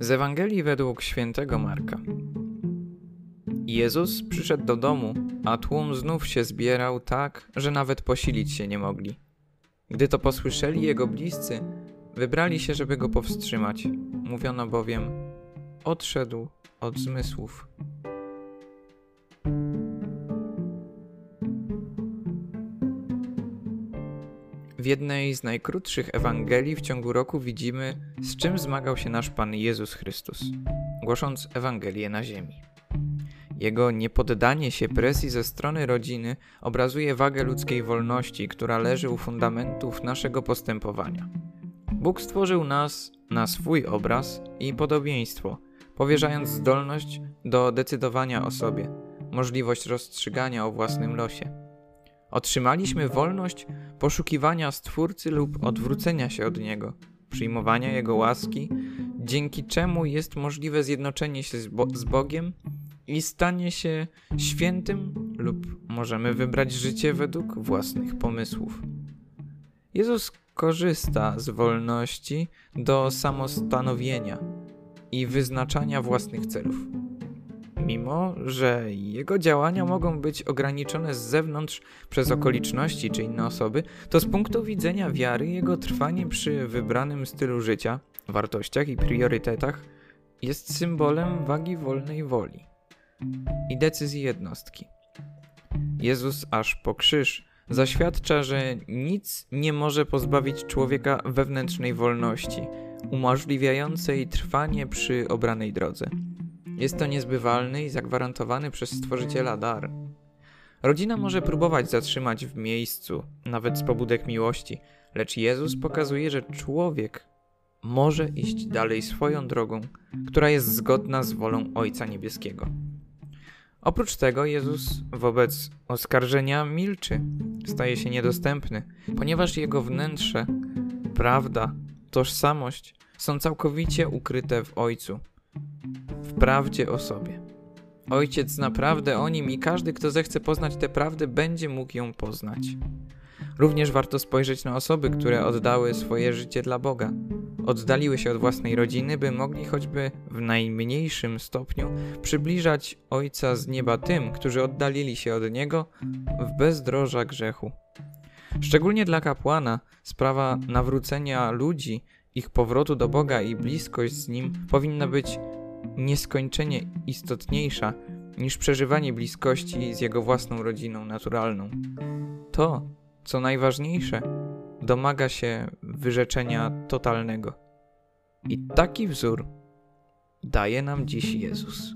Z Ewangelii według świętego Marka. Jezus przyszedł do domu, a tłum znów się zbierał tak, że nawet posilić się nie mogli. Gdy to posłyszeli jego bliscy, wybrali się, żeby go powstrzymać. Mówiono bowiem: Odszedł od zmysłów. W jednej z najkrótszych Ewangelii w ciągu roku widzimy, z czym zmagał się nasz Pan Jezus Chrystus, głosząc Ewangelię na ziemi. Jego niepoddanie się presji ze strony rodziny obrazuje wagę ludzkiej wolności, która leży u fundamentów naszego postępowania. Bóg stworzył nas na swój obraz i podobieństwo, powierzając zdolność do decydowania o sobie, możliwość rozstrzygania o własnym losie. Otrzymaliśmy wolność poszukiwania Stwórcy lub odwrócenia się od Niego, przyjmowania Jego łaski, dzięki czemu jest możliwe zjednoczenie się z, Bo z Bogiem i stanie się świętym, lub możemy wybrać życie według własnych pomysłów. Jezus korzysta z wolności do samostanowienia i wyznaczania własnych celów. Mimo, że jego działania mogą być ograniczone z zewnątrz przez okoliczności czy inne osoby, to z punktu widzenia wiary jego trwanie przy wybranym stylu życia, wartościach i priorytetach jest symbolem wagi wolnej woli i decyzji jednostki. Jezus aż po krzyż zaświadcza, że nic nie może pozbawić człowieka wewnętrznej wolności, umożliwiającej trwanie przy obranej drodze. Jest to niezbywalny i zagwarantowany przez Stworzyciela dar. Rodzina może próbować zatrzymać w miejscu, nawet z pobudek miłości, lecz Jezus pokazuje, że człowiek może iść dalej swoją drogą, która jest zgodna z wolą Ojca Niebieskiego. Oprócz tego Jezus wobec oskarżenia milczy, staje się niedostępny, ponieważ jego wnętrze, prawda, tożsamość są całkowicie ukryte w Ojcu prawdzie o sobie. Ojciec naprawdę o nim i każdy, kto zechce poznać tę prawdę, będzie mógł ją poznać. Również warto spojrzeć na osoby, które oddały swoje życie dla Boga. Oddaliły się od własnej rodziny, by mogli choćby w najmniejszym stopniu przybliżać Ojca z nieba tym, którzy oddalili się od Niego w bezdroża grzechu. Szczególnie dla kapłana sprawa nawrócenia ludzi, ich powrotu do Boga i bliskość z Nim powinna być nieskończenie istotniejsza niż przeżywanie bliskości z jego własną rodziną naturalną. To, co najważniejsze, domaga się wyrzeczenia totalnego. I taki wzór daje nam dziś Jezus.